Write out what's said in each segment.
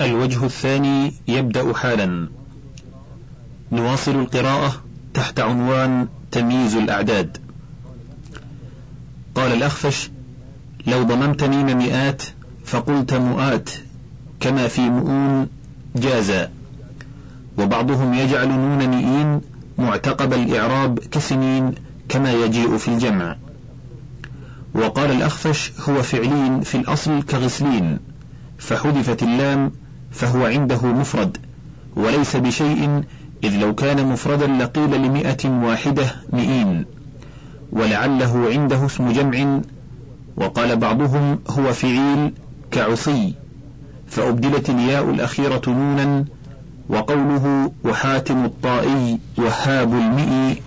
الوجه الثاني يبدأ حالا. نواصل القراءة تحت عنوان تمييز الأعداد. قال الأخفش لو ضممت ميم مئات فقلت مؤات كما في مؤون جازا وبعضهم يجعل نون مئين معتقب الإعراب كسنين كما يجيء في الجمع. وقال الأخفش هو فعلين في الأصل كغسلين فحذفت اللام فهو عنده مفرد وليس بشيء إذ لو كان مفردا لقيل لمئة واحدة مئين ولعله عنده اسم جمع وقال بعضهم هو فعيل كعصي فأبدلت الياء الأخيرة نونا وقوله وحاتم الطائي وهاب المئي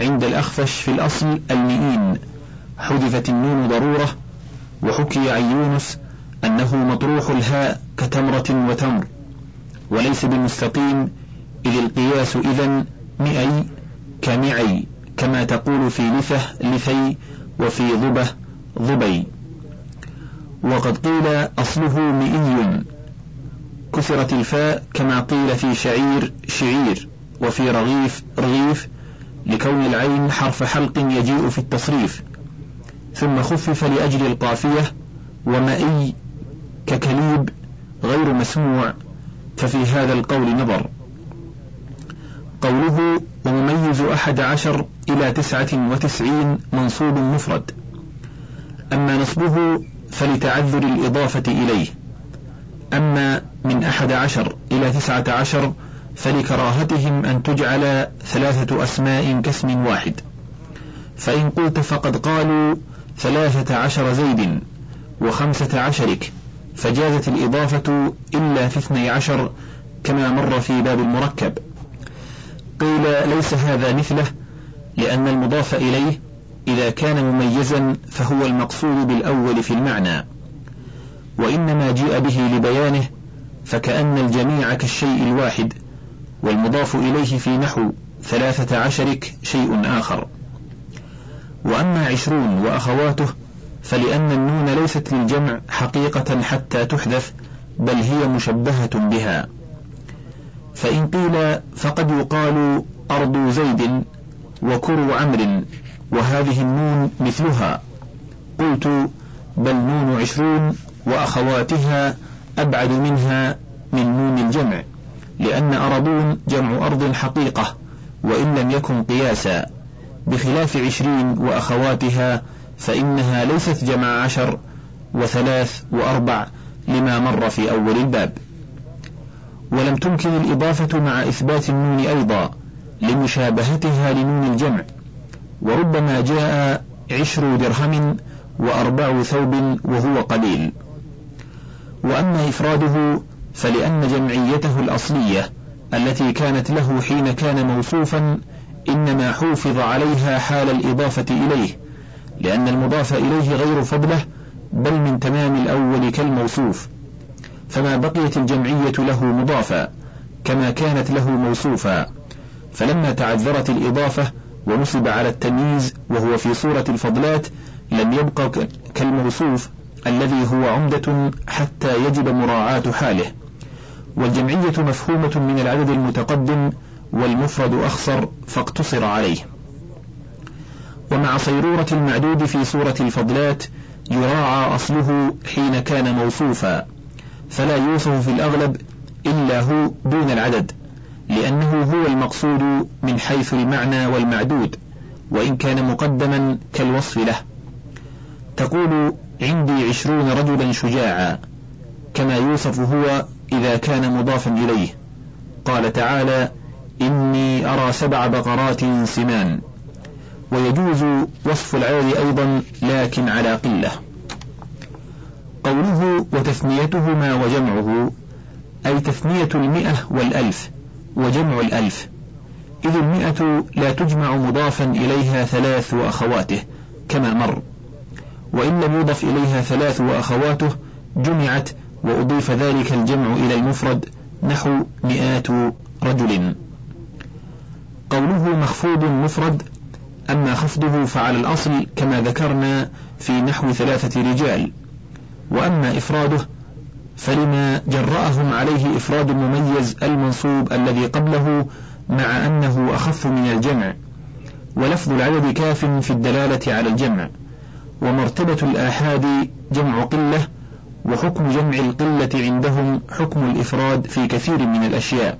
عند الأخفش في الأصل المئين حذفت النون ضرورة وحكي عن يونس أنه مطروح الهاء كتمرة وتمر وليس بالمستقيم إذ القياس إذا مئي كمعي كما تقول في لثة لثي وفي ضبة ضبي. وقد قيل أصله مئي. كسرت الفاء كما قيل في شعير شعير وفي رغيف رغيف لكون العين حرف حلق يجيء في التصريف. ثم خفف لأجل القافية ومئي ككليب غير مسموع ففي هذا القول نظر. قوله ومميز أحد عشر إلى تسعة وتسعين منصوب مفرد أما نصبه فلتعذر الإضافة إليه. أما من أحد عشر إلى تسعة عشر فلكراهتهم أن تجعل ثلاثة أسماء كاسم واحد. فإن قلت فقد قالوا ثلاثة عشر زيد وخمسة عشرك. فجازت الإضافة إلا في اثني عشر كما مر في باب المركب. قيل ليس هذا مثله لأن المضاف إليه إذا كان مميزا فهو المقصود بالأول في المعنى. وإنما جيء به لبيانه فكأن الجميع كالشيء الواحد والمضاف إليه في نحو ثلاثة عشرك شيء آخر. وأما عشرون وأخواته فلأن النون ليست للجمع حقيقة حتى تحذف بل هي مشبهة بها. فإن قيل فقد يقال أرض زيد وكر عمر وهذه النون مثلها. قلت بل نون عشرون وأخواتها أبعد منها من نون الجمع لأن أرضون جمع أرض حقيقة وإن لم يكن قياسا. بخلاف عشرين وأخواتها فإنها ليست جمع عشر وثلاث وأربع لما مر في أول الباب. ولم تمكن الإضافة مع إثبات النون أيضا لمشابهتها لنون الجمع وربما جاء عشر درهم وأربع ثوب وهو قليل. وأما إفراده فلأن جمعيته الأصلية التي كانت له حين كان موصوفا إنما حوفظ عليها حال الإضافة إليه لأن المضاف إليه غير فضله بل من تمام الأول كالموصوف. فما بقيت الجمعية له مضافا كما كانت له موصوفا. فلما تعذرت الإضافة ونصب على التمييز وهو في صورة الفضلات لم يبق كالموصوف الذي هو عمدة حتى يجب مراعاة حاله. والجمعية مفهومة من العدد المتقدم والمفرد أخصر فاقتصر عليه. ومع صيرورة المعدود في صورة الفضلات يراعى أصله حين كان موصوفا فلا يوصف في الأغلب إلا هو دون العدد لأنه هو المقصود من حيث المعنى والمعدود وإن كان مقدما كالوصف له. تقول عندي عشرون رجلا شجاعا كما يوصف هو إذا كان مضافا إليه. قال تعالى إني أرى سبع بقرات سمان. ويجوز وصف العار أيضا لكن على قلة. قوله وتثنيتهما وجمعه أي تثنية المئة والألف وجمع الألف إذ المئة لا تجمع مضافا إليها ثلاث وأخواته كما مر وإن لم يضف إليها ثلاث وأخواته جمعت وأضيف ذلك الجمع إلى المفرد نحو مئات رجل. قوله مخفوض مفرد أما خفضه فعلى الأصل كما ذكرنا في نحو ثلاثة رجال. وأما إفراده فلما جرأهم عليه إفراد المميز المنصوب الذي قبله مع أنه أخف من الجمع. ولفظ العدد كاف في الدلالة على الجمع. ومرتبة الآحاد جمع قلة وحكم جمع القلة عندهم حكم الإفراد في كثير من الأشياء.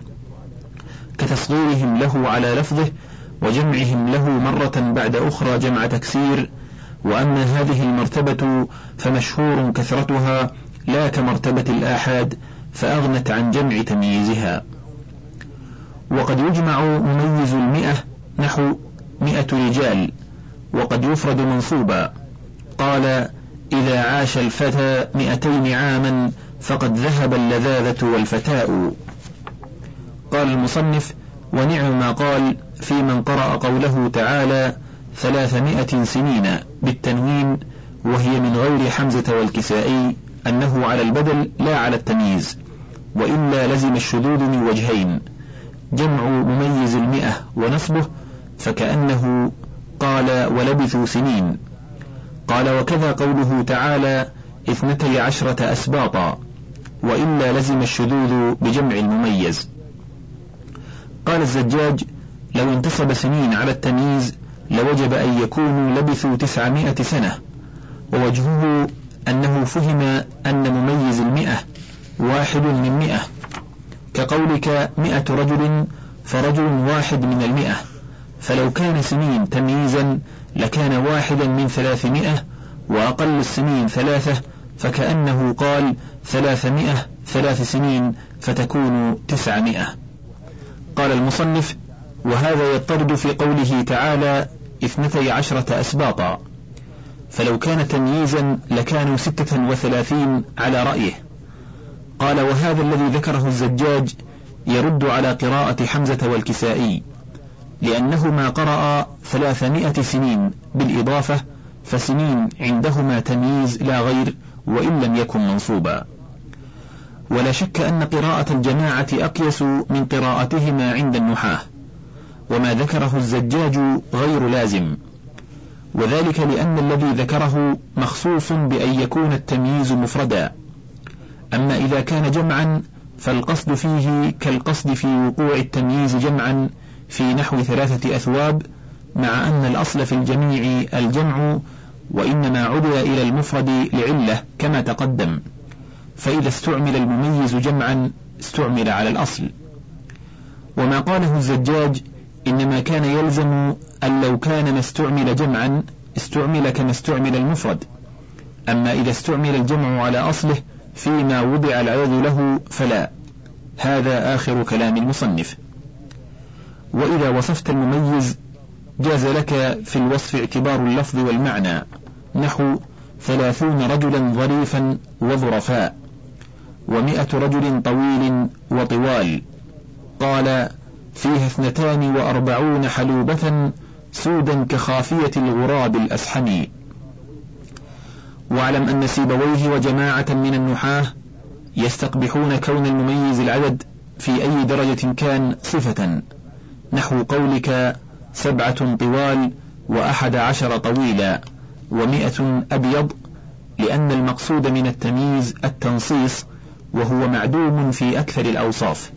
كتصغيرهم له على لفظه وجمعهم له مرة بعد أخرى جمع تكسير وأما هذه المرتبة فمشهور كثرتها لا كمرتبة الآحاد فأغنت عن جمع تمييزها. وقد يجمع مميز المئة نحو مئة رجال وقد يفرد منصوبا. قال إذا عاش الفتى مئتين عاما فقد ذهب اللذاذة والفتاء. قال المصنف ونعم ما قال في من قرأ قوله تعالى ثلاثمائة سنين بالتنوين وهي من غير حمزة والكسائي أنه على البدل لا على التمييز وإلا لزم الشذوذ من وجهين جمع مميز المئة ونصبه فكأنه قال ولبثوا سنين. قال وكذا قوله تعالى اثنتي عشرة أسباطا وإلا لزم الشذوذ بجمع المميز. قال الزجاج لو انتصب سنين على التمييز لوجب أن يكونوا لبثوا تسعمائة سنة ووجهه أنه فهم أن مميز المئة واحد من مئة. كقولك مئة رجل فرجل واحد من المئة. فلو كان سنين تمييزا لكان واحدا من ثلاثمائة وأقل السنين ثلاثة فكأنه قال ثلاثمائة ثلاث سنين فتكون تسعمائة. قال المصنف وهذا يطرد في قوله تعالى اثنتي عشرة أسباطا. فلو كان تمييزا لكانوا ستة وثلاثين على رأيه. قال وهذا الذي ذكره الزجاج يرد على قراءة حمزة والكسائي لأنهما قرأ ثلاثمائة سنين بالإضافة فسنين عندهما تمييز لا غير وإن لم يكن منصوبا. ولا شك أن قراءة الجماعة أقيس من قراءتهما عند النحاة. وما ذكره الزجاج غير لازم. وذلك لأن الذي ذكره مخصوص بأن يكون التمييز مفردا. أما إذا كان جمعا فالقصد فيه كالقصد في وقوع التمييز جمعا في نحو ثلاثة أثواب مع أن الأصل في الجميع الجمع وإنما عدل إلى المفرد لعلة كما تقدم. فإذا استعمل المميز جمعا استعمل على الأصل. وما قاله الزجاج إنما كان يلزم أن لو كان ما استعمل جمعا استعمل كما استعمل المفرد. أما إذا استعمل الجمع على أصله فيما وضع العدد له فلا. هذا آخر كلام المصنف. وإذا وصفت المميز جاز لك في الوصف اعتبار اللفظ والمعنى. نحو ثلاثون رجلا ظريفا وظرفاء ومائة رجل طويل وطوال. قال فيها اثنتان وأربعون حلوبة سودا كخافية الغراب الأسحم واعلم أن سيبويه وجماعة من النحاة يستقبحون كون المميز العدد في أي درجة كان صفة. نحو قولك سبعة طوال وأحد عشر طويلا ومئة أبيض لأن المقصود من التمييز التنصيص وهو معدوم في أكثر الأوصاف.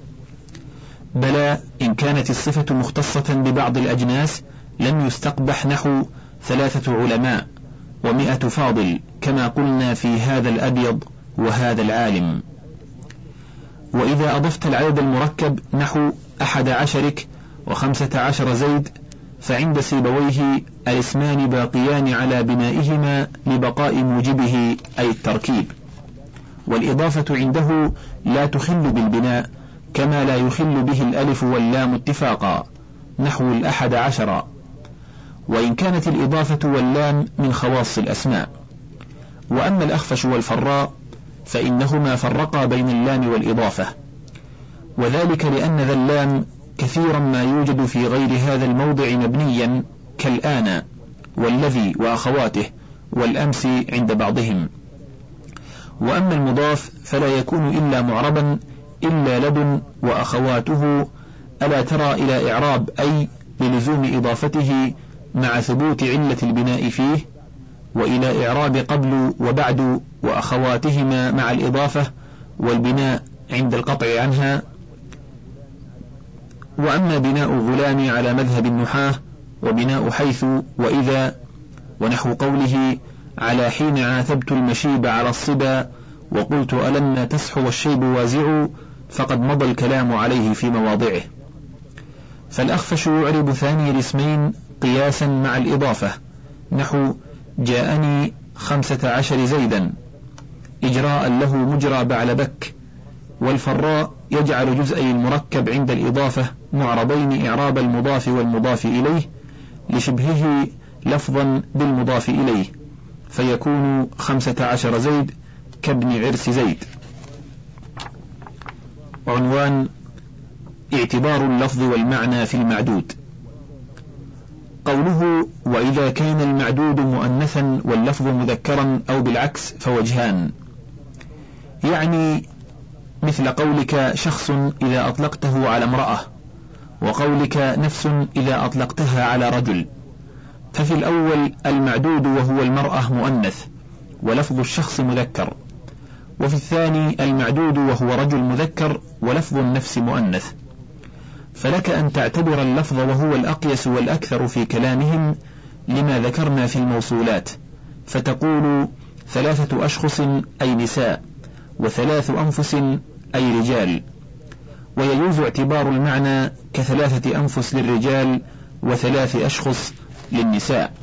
بلى إن كانت الصفة مختصة ببعض الأجناس لم يستقبح نحو ثلاثة علماء ومئة فاضل كما قلنا في هذا الأبيض وهذا العالم. وإذا أضفت العدد المركب نحو أحد عشرك وخمسة عشر زيد فعند سيبويه الاسمان باقيان على بنائهما لبقاء موجبه أي التركيب. والإضافة عنده لا تخل بالبناء كما لا يخل به الألف واللام اتفاقا نحو الأحد عشر. وإن كانت الإضافة واللام من خواص الأسماء. وأما الأخفش والفراء فإنهما فرقا بين اللام والإضافة. وذلك لأن ذا اللام كثيرا ما يوجد في غير هذا الموضع مبنيا كالآن والذي وأخواته والأمس عند بعضهم. وأما المضاف فلا يكون إلا معربا إلا لدن وأخواته ألا ترى إلى إعراب أي للزوم إضافته مع ثبوت علة البناء فيه وإلى إعراب قبل وبعد وأخواتهما مع الإضافة والبناء عند القطع عنها. وأما بناء الغلام على مذهب النحاة وبناء حيث وإذا ونحو قوله على حين عاتبت المشيب على الصبا وقلت ألما تسح والشيب وازع فقد مضى الكلام عليه في مواضعه. فالأخفش يعرب ثاني الاسمين قياسا مع الإضافة نحو جاءني خمسة عشر زيدا إجراء له مجرى بعلبك والفراء يجعل جزئي المركب عند الإضافة معربين إعراب المضاف والمضاف إليه لشبهه لفظا بالمضاف إليه فيكون خمسة عشر زيد كابن عرس زيد. عنوان اعتبار اللفظ والمعنى في المعدود. قوله وإذا كان المعدود مؤنثا واللفظ مذكرا أو بالعكس فوجهان. يعني مثل قولك شخص إذا أطلقته على امرأة وقولك نفس إذا أطلقتها على رجل. ففي الأول المعدود وهو المرأة مؤنث ولفظ الشخص مذكر. وفي الثاني المعدود وهو رجل مذكر ولفظ النفس مؤنث. فلك أن تعتبر اللفظ وهو الأقيس والأكثر في كلامهم لما ذكرنا في الموصولات. فتقول ثلاثة أشخص أي نساء وثلاث أنفس أي رجال. ويجوز اعتبار المعنى كثلاثة أنفس للرجال وثلاث أشخص للنساء.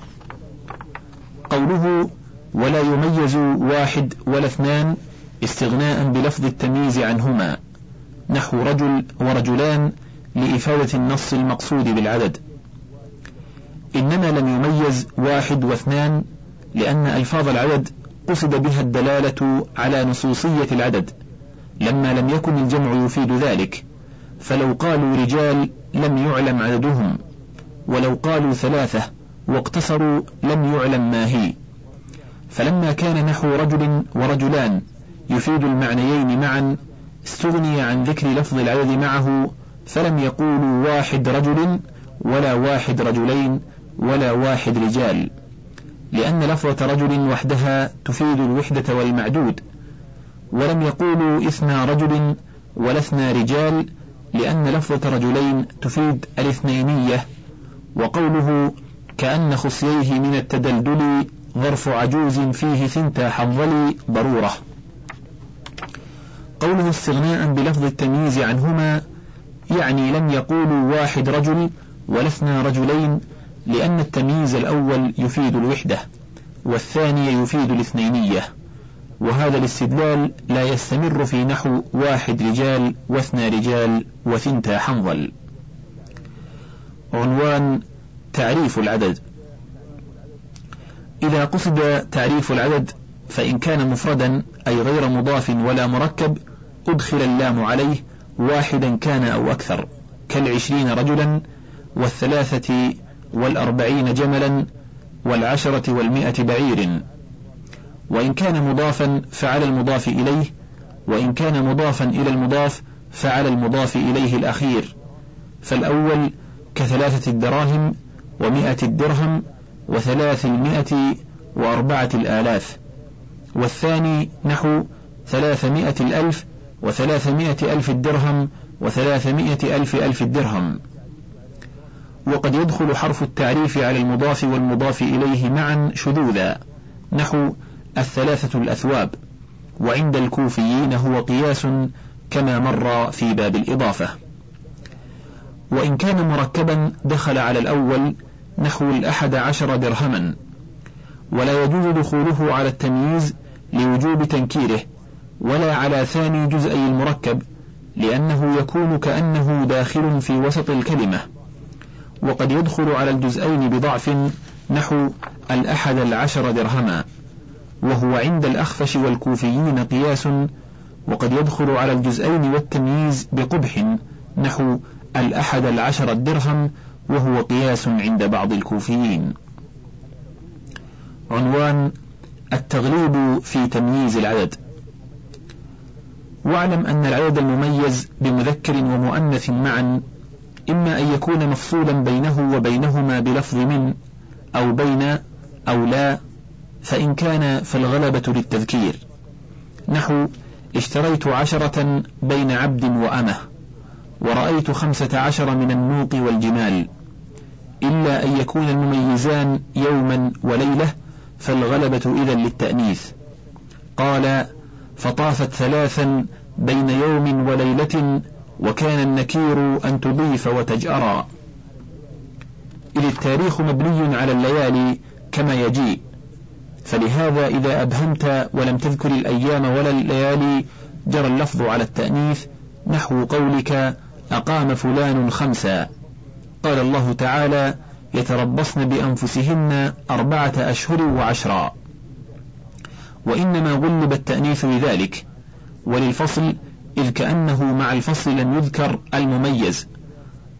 قوله ولا يميز واحد ولا اثنان استغناء بلفظ التمييز عنهما نحو رجل ورجلان لإفادة النص المقصود بالعدد. إنما لم يميز واحد واثنان لأن ألفاظ العدد قصد بها الدلالة على نصوصية العدد لما لم يكن الجمع يفيد ذلك. فلو قالوا رجال لم يعلم عددهم ولو قالوا ثلاثة واقتصروا لم يعلم ما هي. فلما كان نحو رجل ورجلان يفيد المعنيين معا استغني عن ذكر لفظ العدد معه فلم يقولوا واحد رجل ولا واحد رجلين ولا واحد رجال. لأن لفظة رجل وحدها تفيد الوحدة والمعدود. ولم يقولوا إثنى رجل ولا اثنى رجال لأن لفظة رجلين تفيد الاثنينية. وقوله كأن خصييه من التدلدل ظرف عجوز فيه ثنتا حنظلي ضرورة. قوله استغناء بلفظ التمييز عنهما يعني لم يقولوا واحد رجل ولسنا رجلين لأن التمييز الأول يفيد الوحدة والثاني يفيد الاثنينية. وهذا الاستدلال لا يستمر في نحو واحد رجال واثنى رجال وثنتا حنظل. عنوان تعريف العدد. إذا قصد تعريف العدد فإن كان مفردا أي غير مضاف ولا مركب أدخل اللام عليه واحدا كان أو أكثر كالعشرين رجلا والثلاثة والأربعين جملا والعشرة والمئة بعير. وإن كان مضافا فعلى المضاف إليه وإن كان مضافا إلى المضاف فعلى المضاف إليه الأخير. فالأول كثلاثة الدراهم ومئة الدرهم وثلاث المئة وأربعة الآلاف. والثاني نحو ثلاثمائة الألف وثلاثمائة ألف الدرهم وثلاثمائة ألف ألف الدرهم. وقد يدخل حرف التعريف على المضاف والمضاف إليه معا شذوذا نحو الثلاثة الأثواب. وعند الكوفيين هو قياس كما مر في باب الإضافة. وإن كان مركبا دخل على الأول نحو الأحد عشر درهما. ولا يجوز دخوله على التمييز لوجوب تنكيره ولا على ثاني جزئي المركب لأنه يكون كأنه داخل في وسط الكلمة. وقد يدخل على الجزئين بضعف نحو الأحد العشر درهما وهو عند الأخفش والكوفيين قياس وقد يدخل على الجزئين والتمييز بقبح نحو الأحد العشر الدرهم وهو قياس عند بعض الكوفيين. عنوان التغليب في تمييز العدد. واعلم أن العدد المميز بمذكر ومؤنث معا إما أن يكون مفصولا بينه وبينهما بلفظ من أو بين أو لا فإن كان فالغلبة للتذكير. نحو اشتريت عشرة بين عبد وأمه ورأيت خمسة عشر من النوق والجمال. إلا أن يكون المميزان يوما وليلة فالغلبة إذا للتأنيث. قال فطافت ثلاثا بين يوم وليلة وكان النكير أن تضيف وتجأرا. إذ التاريخ مبني على الليالي كما يجيء. فلهذا إذا أبهمت ولم تذكر الأيام ولا الليالي جرى اللفظ على التأنيث نحو قولك أقام فلان خمسا. قال الله تعالى يتربصن بأنفسهن أربعة أشهر وعشرا. وإنما غلب التأنيث لذلك وللفصل إذ كأنه مع الفصل لم يذكر المميز.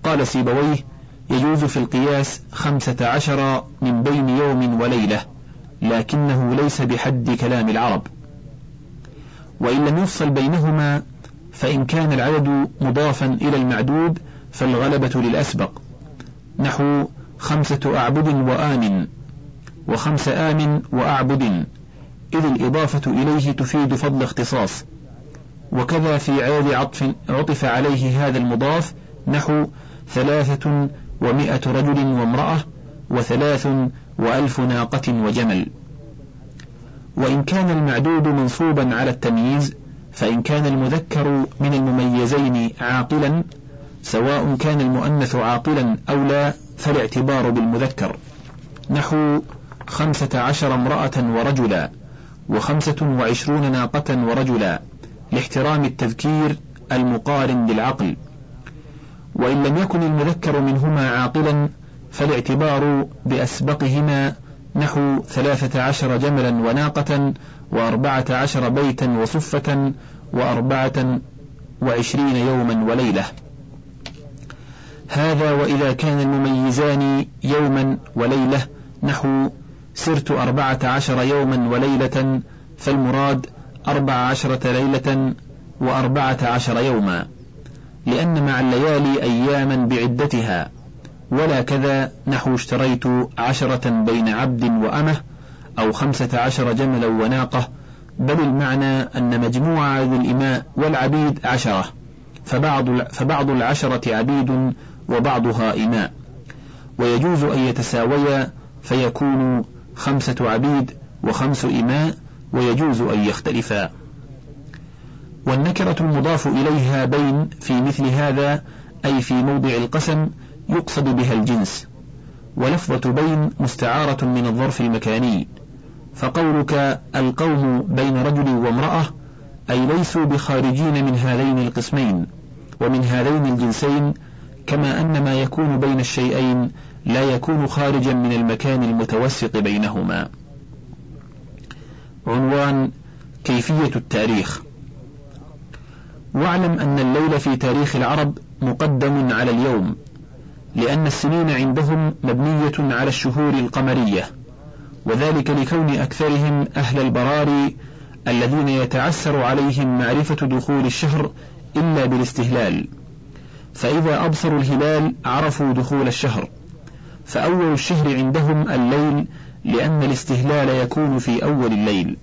قال سيبويه يجوز في القياس خمسة عشر من بين يوم وليلة لكنه ليس بحد كلام العرب. وإن لم يفصل بينهما فإن كان العدد مضافا إلى المعدود فالغلبة للأسبق. نحو خمسة أعبد وآن وخمس آن وأعبد. إذ الإضافة إليه تفيد فضل اختصاص. وكذا في عدد عطف عطف عليه هذا المضاف نحو ثلاثة ومائة رجل وامرأة وثلاث وألف ناقة وجمل. وإن كان المعدود منصوبا على التمييز فإن كان المذكر من المميزين عاقلا سواء كان المؤنث عاقلا أو لا فالاعتبار بالمذكر. نحو خمسة عشر امرأة ورجلا. وخمسة وعشرون ناقة ورجلا لاحترام التذكير المقارن للعقل وإن لم يكن المذكر منهما عاقلا فالاعتبار بأسبقهما نحو ثلاثة عشر جملا وناقة وأربعة عشر بيتا وصفة وأربعة وعشرين يوما وليلة. هذا وإذا كان المميزان يوما وليلة نحو سرت أربعة عشر يوما وليلة فالمراد أربع عشرة ليلة وأربعة عشر يوما لأن مع الليالي أياما بعدتها ولا كذا نحو اشتريت عشرة بين عبد وأمه أو خمسة عشر جملا وناقة بل المعنى أن مجموع عدد الإماء والعبيد عشرة فبعض, فبعض العشرة عبيد وبعضها إماء ويجوز أن يتساويا فيكون خمسة عبيد وخمس إماء ويجوز أن يختلفا. والنكرة المضاف إليها بين في مثل هذا أي في موضع القسم يقصد بها الجنس. ولفظة بين مستعارة من الظرف المكاني. فقولك القوم بين رجل وامرأة أي ليسوا بخارجين من هذين القسمين ومن هذين الجنسين كما أن ما يكون بين الشيئين لا يكون خارجا من المكان المتوسط بينهما. عنوان كيفية التاريخ. واعلم أن الليل في تاريخ العرب مقدم على اليوم لأن السنين عندهم مبنية على الشهور القمرية وذلك لكون أكثرهم أهل البراري الذين يتعسر عليهم معرفة دخول الشهر إلا بالاستهلال. فإذا أبصروا الهلال عرفوا دخول الشهر. فأول الشهر عندهم الليل لأن الاستهلال يكون في أول الليل.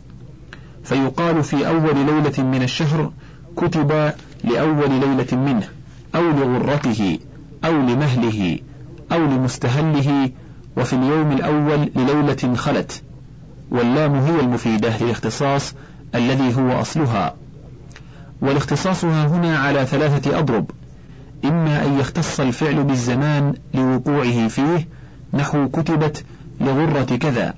فيقال في أول ليلة من الشهر كتب لأول ليلة منه أو لغرته أو لمهله أو لمستهله وفي اليوم الأول لليلة خلت. واللام هي المفيدة للاختصاص الذي هو أصلها. والاختصاص هنا على ثلاثة أضرب. إما أن يختص الفعل بالزمان لوقوعه فيه نحو كتبت لغرة كذا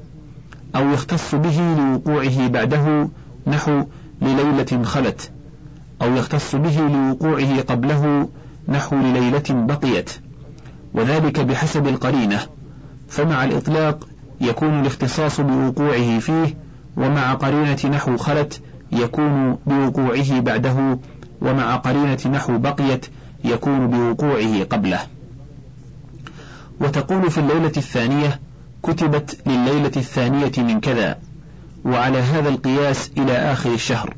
أو يختص به لوقوعه بعده نحو لليلة خلت أو يختص به لوقوعه قبله نحو لليلة بقيت. وذلك بحسب القرينة فمع الإطلاق يكون الاختصاص بوقوعه فيه ومع قرينة نحو خلت يكون بوقوعه بعده ومع قرينة نحو بقيت يكون بوقوعه قبله. وتقول في الليلة الثانية كتبت لليلة الثانية من كذا وعلى هذا القياس إلى آخر الشهر.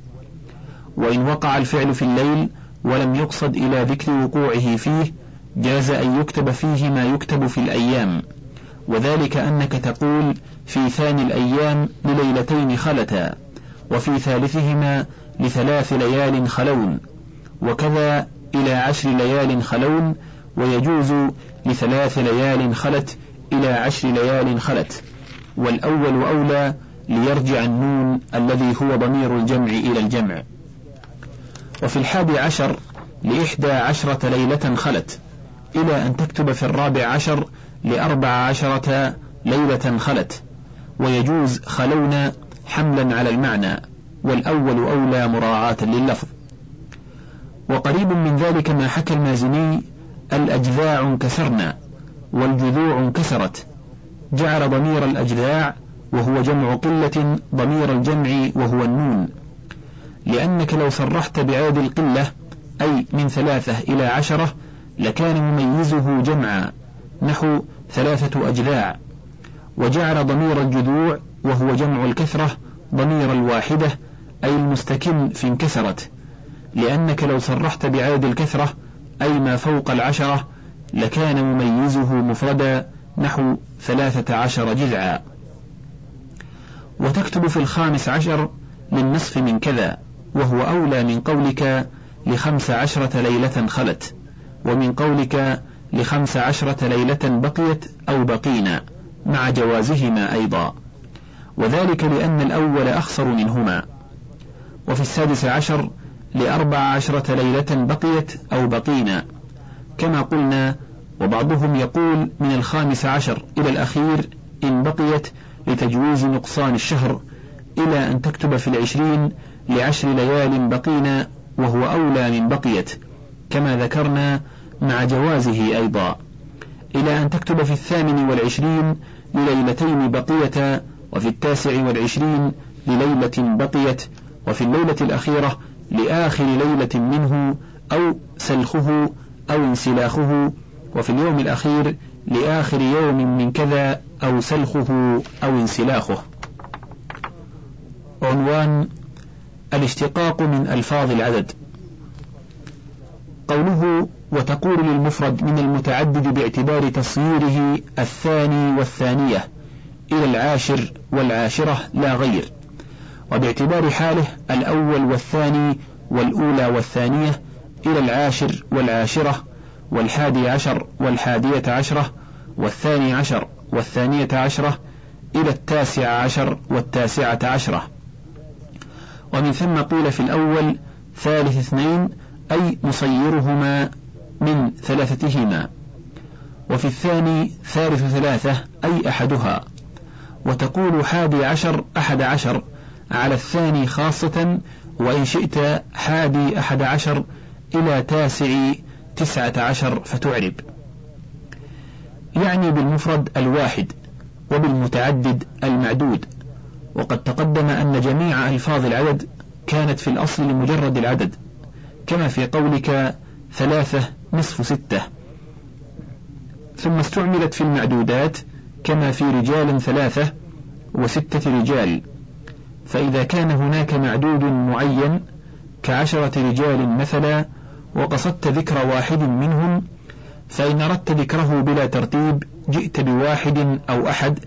وإن وقع الفعل في الليل ولم يقصد إلى ذكر وقوعه فيه جاز أن يكتب فيه ما يكتب في الأيام. وذلك أنك تقول في ثاني الأيام لليلتين خلتا وفي ثالثهما لثلاث ليال خلون وكذا إلى عشر ليال خلون ويجوز لثلاث ليال خلت إلى عشر ليال خلت. والأول أولى ليرجع النون الذي هو ضمير الجمع إلى الجمع. وفي الحادي عشر لإحدى عشرة ليلة خلت إلى أن تكتب في الرابع عشر لأربع عشرة ليلة خلت. ويجوز خلونا حملا على المعنى والأول أولى مراعاة لللفظ. وقريب من ذلك ما حكى المازني الأجذاع انكسرنا والجذوع انكسرت. جعل ضمير الأجذاع وهو جمع قلة ضمير الجمع وهو النون. لأنك لو صرحت بعاد القلة أي من ثلاثة إلى عشرة لكان مميزه جمعا نحو ثلاثة أجذاع. وجعل ضمير الجذوع وهو جمع الكثرة ضمير الواحدة أي المستكن في انكسرت. لأنك لو صرحت بعاد الكثرة أي ما فوق العشرة لكان مميزه مفردا نحو ثلاثة عشر جذعا. وتكتب في الخامس عشر للنصف من كذا وهو أولى من قولك لخمس عشرة ليلة خلت ومن قولك لخمس عشرة ليلة بقيت أو بقينا مع جوازهما أيضا. وذلك لأن الأول أخصر منهما. وفي السادس عشر لأربع عشرة ليلة بقيت أو بقينا كما قلنا وبعضهم يقول من الخامس عشر إلى الأخير إن بقيت لتجويز نقصان الشهر إلى أن تكتب في العشرين لعشر ليال بقينا وهو أولى من بقيت كما ذكرنا مع جوازه أيضا. إلى أن تكتب في الثامن والعشرين لليلتين بقية وفي التاسع والعشرين لليلة بقيت وفي الليلة الأخيرة لآخر ليلة منه أو سلخه أو انسلاخه وفي اليوم الأخير لآخر يوم من كذا أو سلخه أو انسلاخه. عنوان الاشتقاق من ألفاظ العدد. قوله وتقول للمفرد من المتعدد باعتبار تصييره الثاني والثانية إلى العاشر والعاشرة لا غير. وباعتبار حاله الأول والثاني والأولى والثانية إلى العاشر والعاشرة والحادي عشر والحادية عشرة والثاني عشر والثانية عشرة إلى التاسع عشر والتاسعة عشرة. ومن ثم قيل في الأول ثالث اثنين أي مصيرهما من ثلاثتهما. وفي الثاني ثالث ثلاثة أي أحدها. وتقول حادي عشر أحد عشر على الثاني خاصة وإن شئت حادي أحد عشر إلى تاسع تسعة عشر فتعرب. يعني بالمفرد الواحد وبالمتعدد المعدود. وقد تقدم أن جميع ألفاظ العدد كانت في الأصل لمجرد العدد كما في قولك ثلاثة نصف ستة. ثم استعملت في المعدودات كما في رجال ثلاثة وستة رجال. فإذا كان هناك معدود معين كعشرة رجال مثلا وقصدت ذكر واحد منهم فإن أردت ذكره بلا ترتيب جئت بواحد أو أحد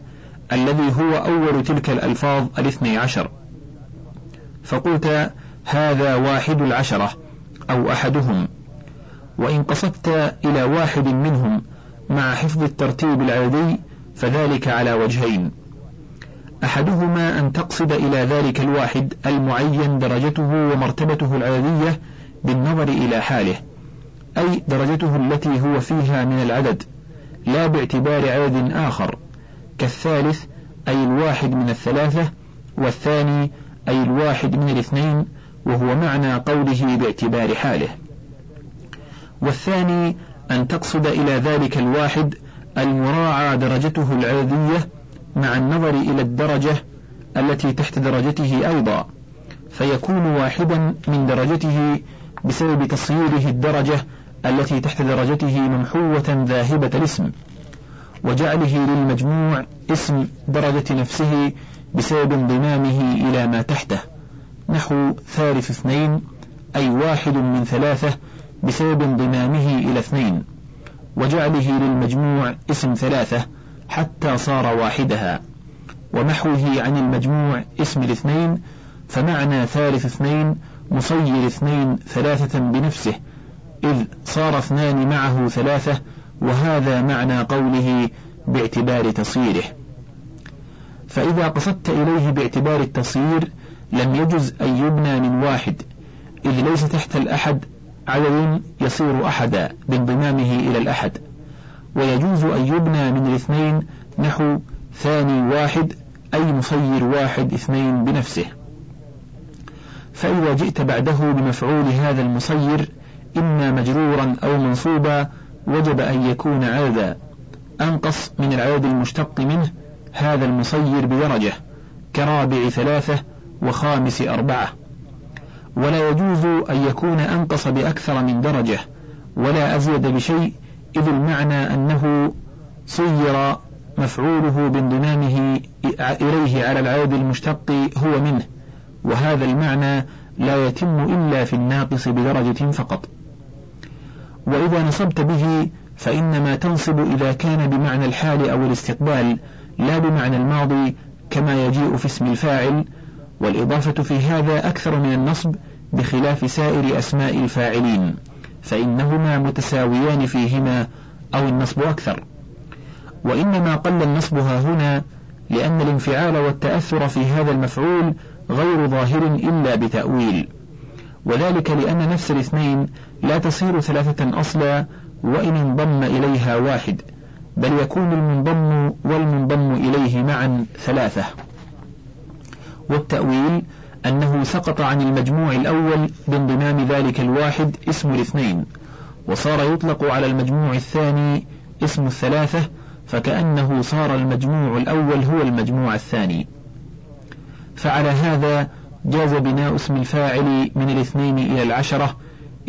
الذي هو أول تلك الألفاظ الاثني عشر. فقلت هذا واحد العشرة أو أحدهم. وإن قصدت إلى واحد منهم مع حفظ الترتيب العادي فذلك على وجهين. أحدهما أن تقصد إلى ذلك الواحد المعين درجته ومرتبته العددية بالنظر إلى حاله أي درجته التي هو فيها من العدد لا باعتبار عدد آخر كالثالث أي الواحد من الثلاثة والثاني أي الواحد من الاثنين وهو معنى قوله باعتبار حاله. والثاني أن تقصد إلى ذلك الواحد المراعى درجته العددية مع النظر إلى الدرجة التي تحت درجته أيضا فيكون واحدا من درجته بسبب تصييره الدرجة التي تحت درجته ممحوة ذاهبة الاسم وجعله للمجموع اسم درجة نفسه بسبب انضمامه إلى ما تحته نحو ثالث اثنين أي واحد من ثلاثة بسبب انضمامه إلى اثنين وجعله للمجموع اسم ثلاثة حتى صار واحدها. ومحوه عن المجموع اسم الاثنين فمعنى ثالث اثنين مصير اثنين ثلاثة بنفسه إذ صار اثنان معه ثلاثة وهذا معنى قوله باعتبار تصيره. فإذا قصدت إليه باعتبار التصير لم يجز أن يبنى من واحد إذ ليس تحت الأحد عدد يصير أحدا بانضمامه إلى الأحد. ويجوز أن يبنى من الاثنين نحو ثاني واحد أي مصير واحد اثنين بنفسه. فإذا جئت بعده بمفعول هذا المصير إما مجرورا أو منصوبا وجب أن يكون عددا أنقص من العدد المشتق منه هذا المصير بدرجة كرابع ثلاثة وخامس أربعة. ولا يجوز أن يكون أنقص بأكثر من درجة ولا أزيد بشيء إذ المعنى أنه صير مفعوله بانضمامه إليه على العدد المشتق هو منه وهذا المعنى لا يتم إلا في الناقص بدرجة فقط. وإذا نصبت به فإنما تنصب إذا كان بمعنى الحال أو الاستقبال لا بمعنى الماضي كما يجيء في اسم الفاعل والإضافة في هذا أكثر من النصب بخلاف سائر أسماء الفاعلين. فإنهما متساويان فيهما أو النصب أكثر. وإنما قل النصب ها هنا لأن الانفعال والتأثر في هذا المفعول غير ظاهر إلا بتأويل. وذلك لأن نفس الاثنين لا تصير ثلاثة أصلا وإن انضم إليها واحد بل يكون المنضم والمنضم إليه معا ثلاثة. والتأويل أنه سقط عن المجموع الأول بانضمام ذلك الواحد اسم الاثنين وصار يطلق على المجموع الثاني اسم الثلاثة فكأنه صار المجموع الأول هو المجموع الثاني. فعلى هذا جاز بناء اسم الفاعل من الاثنين إلى العشرة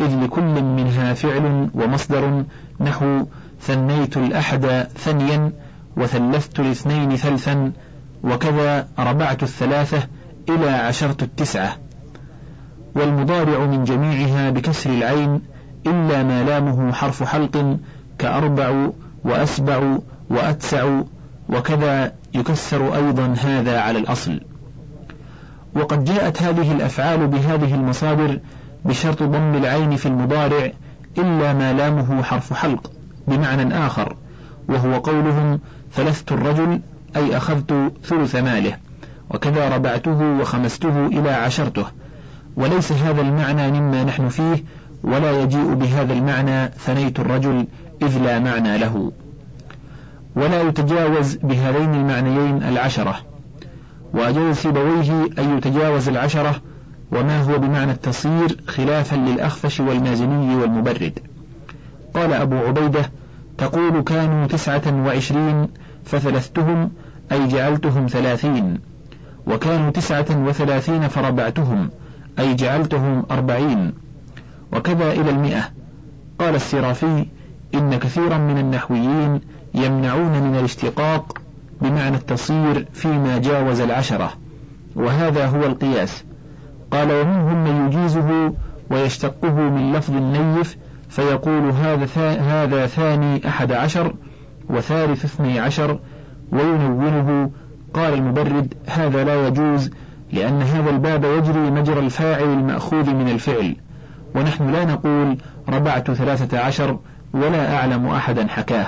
إذ لكل منها فعل ومصدر نحو ثنيت الأحد ثنيا وثلثت الاثنين ثلثا وكذا ربعت الثلاثة إلى عشرت التسعة والمضارع من جميعها بكسر العين إلا ما لامه حرف حلق كأربع وأسبع وأتسع وكذا يكسر أيضا هذا على الأصل. وقد جاءت هذه الأفعال بهذه المصادر بشرط ضم العين في المضارع إلا ما لامه حرف حلق بمعنى آخر وهو قولهم ثلثت الرجل أي أخذت ثلث ماله. وكذا ربعته وخمسته إلى عشرته. وليس هذا المعنى مما نحن فيه ولا يجيء بهذا المعنى ثنيت الرجل إذ لا معنى له. ولا يتجاوز بهذين المعنيين العشرة. وأجاز سيبويه أن يتجاوز العشرة وما هو بمعنى التصير خلافا للأخفش والمازني والمبرد. قال أبو عبيدة تقول كانوا تسعة وعشرين فثلثتهم أي جعلتهم ثلاثين. وكانوا تسعة وثلاثين فربعتهم أي جعلتهم أربعين. وكذا إلى المئة. قال السرافي إن كثيرا من النحويين يمنعون من الاشتقاق بمعنى التصير فيما جاوز العشرة. وهذا هو القياس. قال ومنهم من يجيزه ويشتقه من لفظ النيف فيقول هذا هذا ثاني أحد عشر وثالث اثني عشر وينونه المبرد هذا لا يجوز لأن هذا الباب يجري مجرى الفاعل المأخوذ من الفعل. ونحن لا نقول ربعت ثلاثة عشر ولا أعلم أحدا حكاه.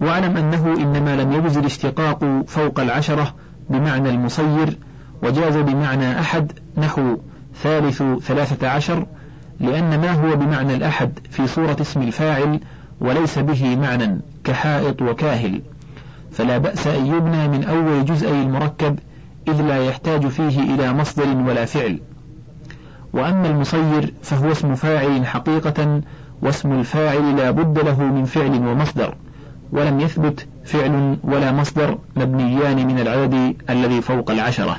واعلم أنه إنما لم يجز الاشتقاق فوق العشرة بمعنى المصير وجاز بمعنى أحد نحو ثالث ثلاثة عشر لأن ما هو بمعنى الأحد في صورة اسم الفاعل وليس به معنى كحائط وكاهل. فلا بأس أن يبنى من أول جزئي المركب إذ لا يحتاج فيه إلى مصدر ولا فعل. وأما المصير فهو اسم فاعل حقيقة واسم الفاعل لا بد له من فعل ومصدر ولم يثبت فعل ولا مصدر مبنيان من العدد الذي فوق العشرة.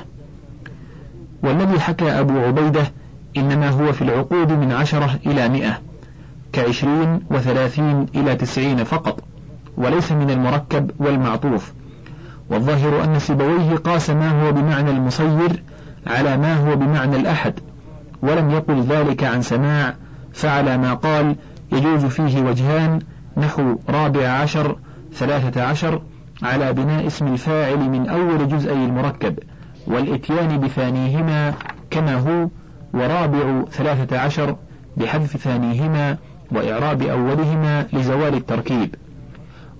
والذي حكى أبو عبيدة إنما هو في العقود من عشرة إلى مئة كعشرين وثلاثين إلى تسعين فقط. وليس من المركب والمعطوف. والظاهر أن سيبويه قاس ما هو بمعنى المصير على ما هو بمعنى الأحد ولم يقل ذلك عن سماع فعلى ما قال يجوز فيه وجهان نحو رابع عشر ثلاثة عشر على بناء اسم الفاعل من أول جزئي المركب والإتيان بثانيهما كما هو ورابع ثلاثة عشر بحذف ثانيهما وإعراب أولهما لزوال التركيب.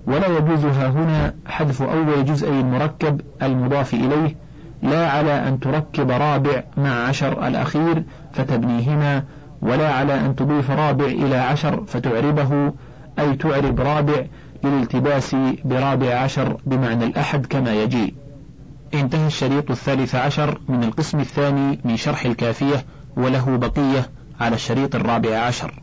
ولا يجوز ها هنا حذف أول جزئي المركب المضاف إليه لا على أن تركب رابع مع عشر الأخير فتبنيهما ولا على أن تضيف رابع إلى عشر فتعربه أي تعرب رابع للالتباس برابع عشر بمعنى الأحد كما يجي. انتهى الشريط الثالث عشر من القسم الثاني من شرح الكافية وله بقية على الشريط الرابع عشر.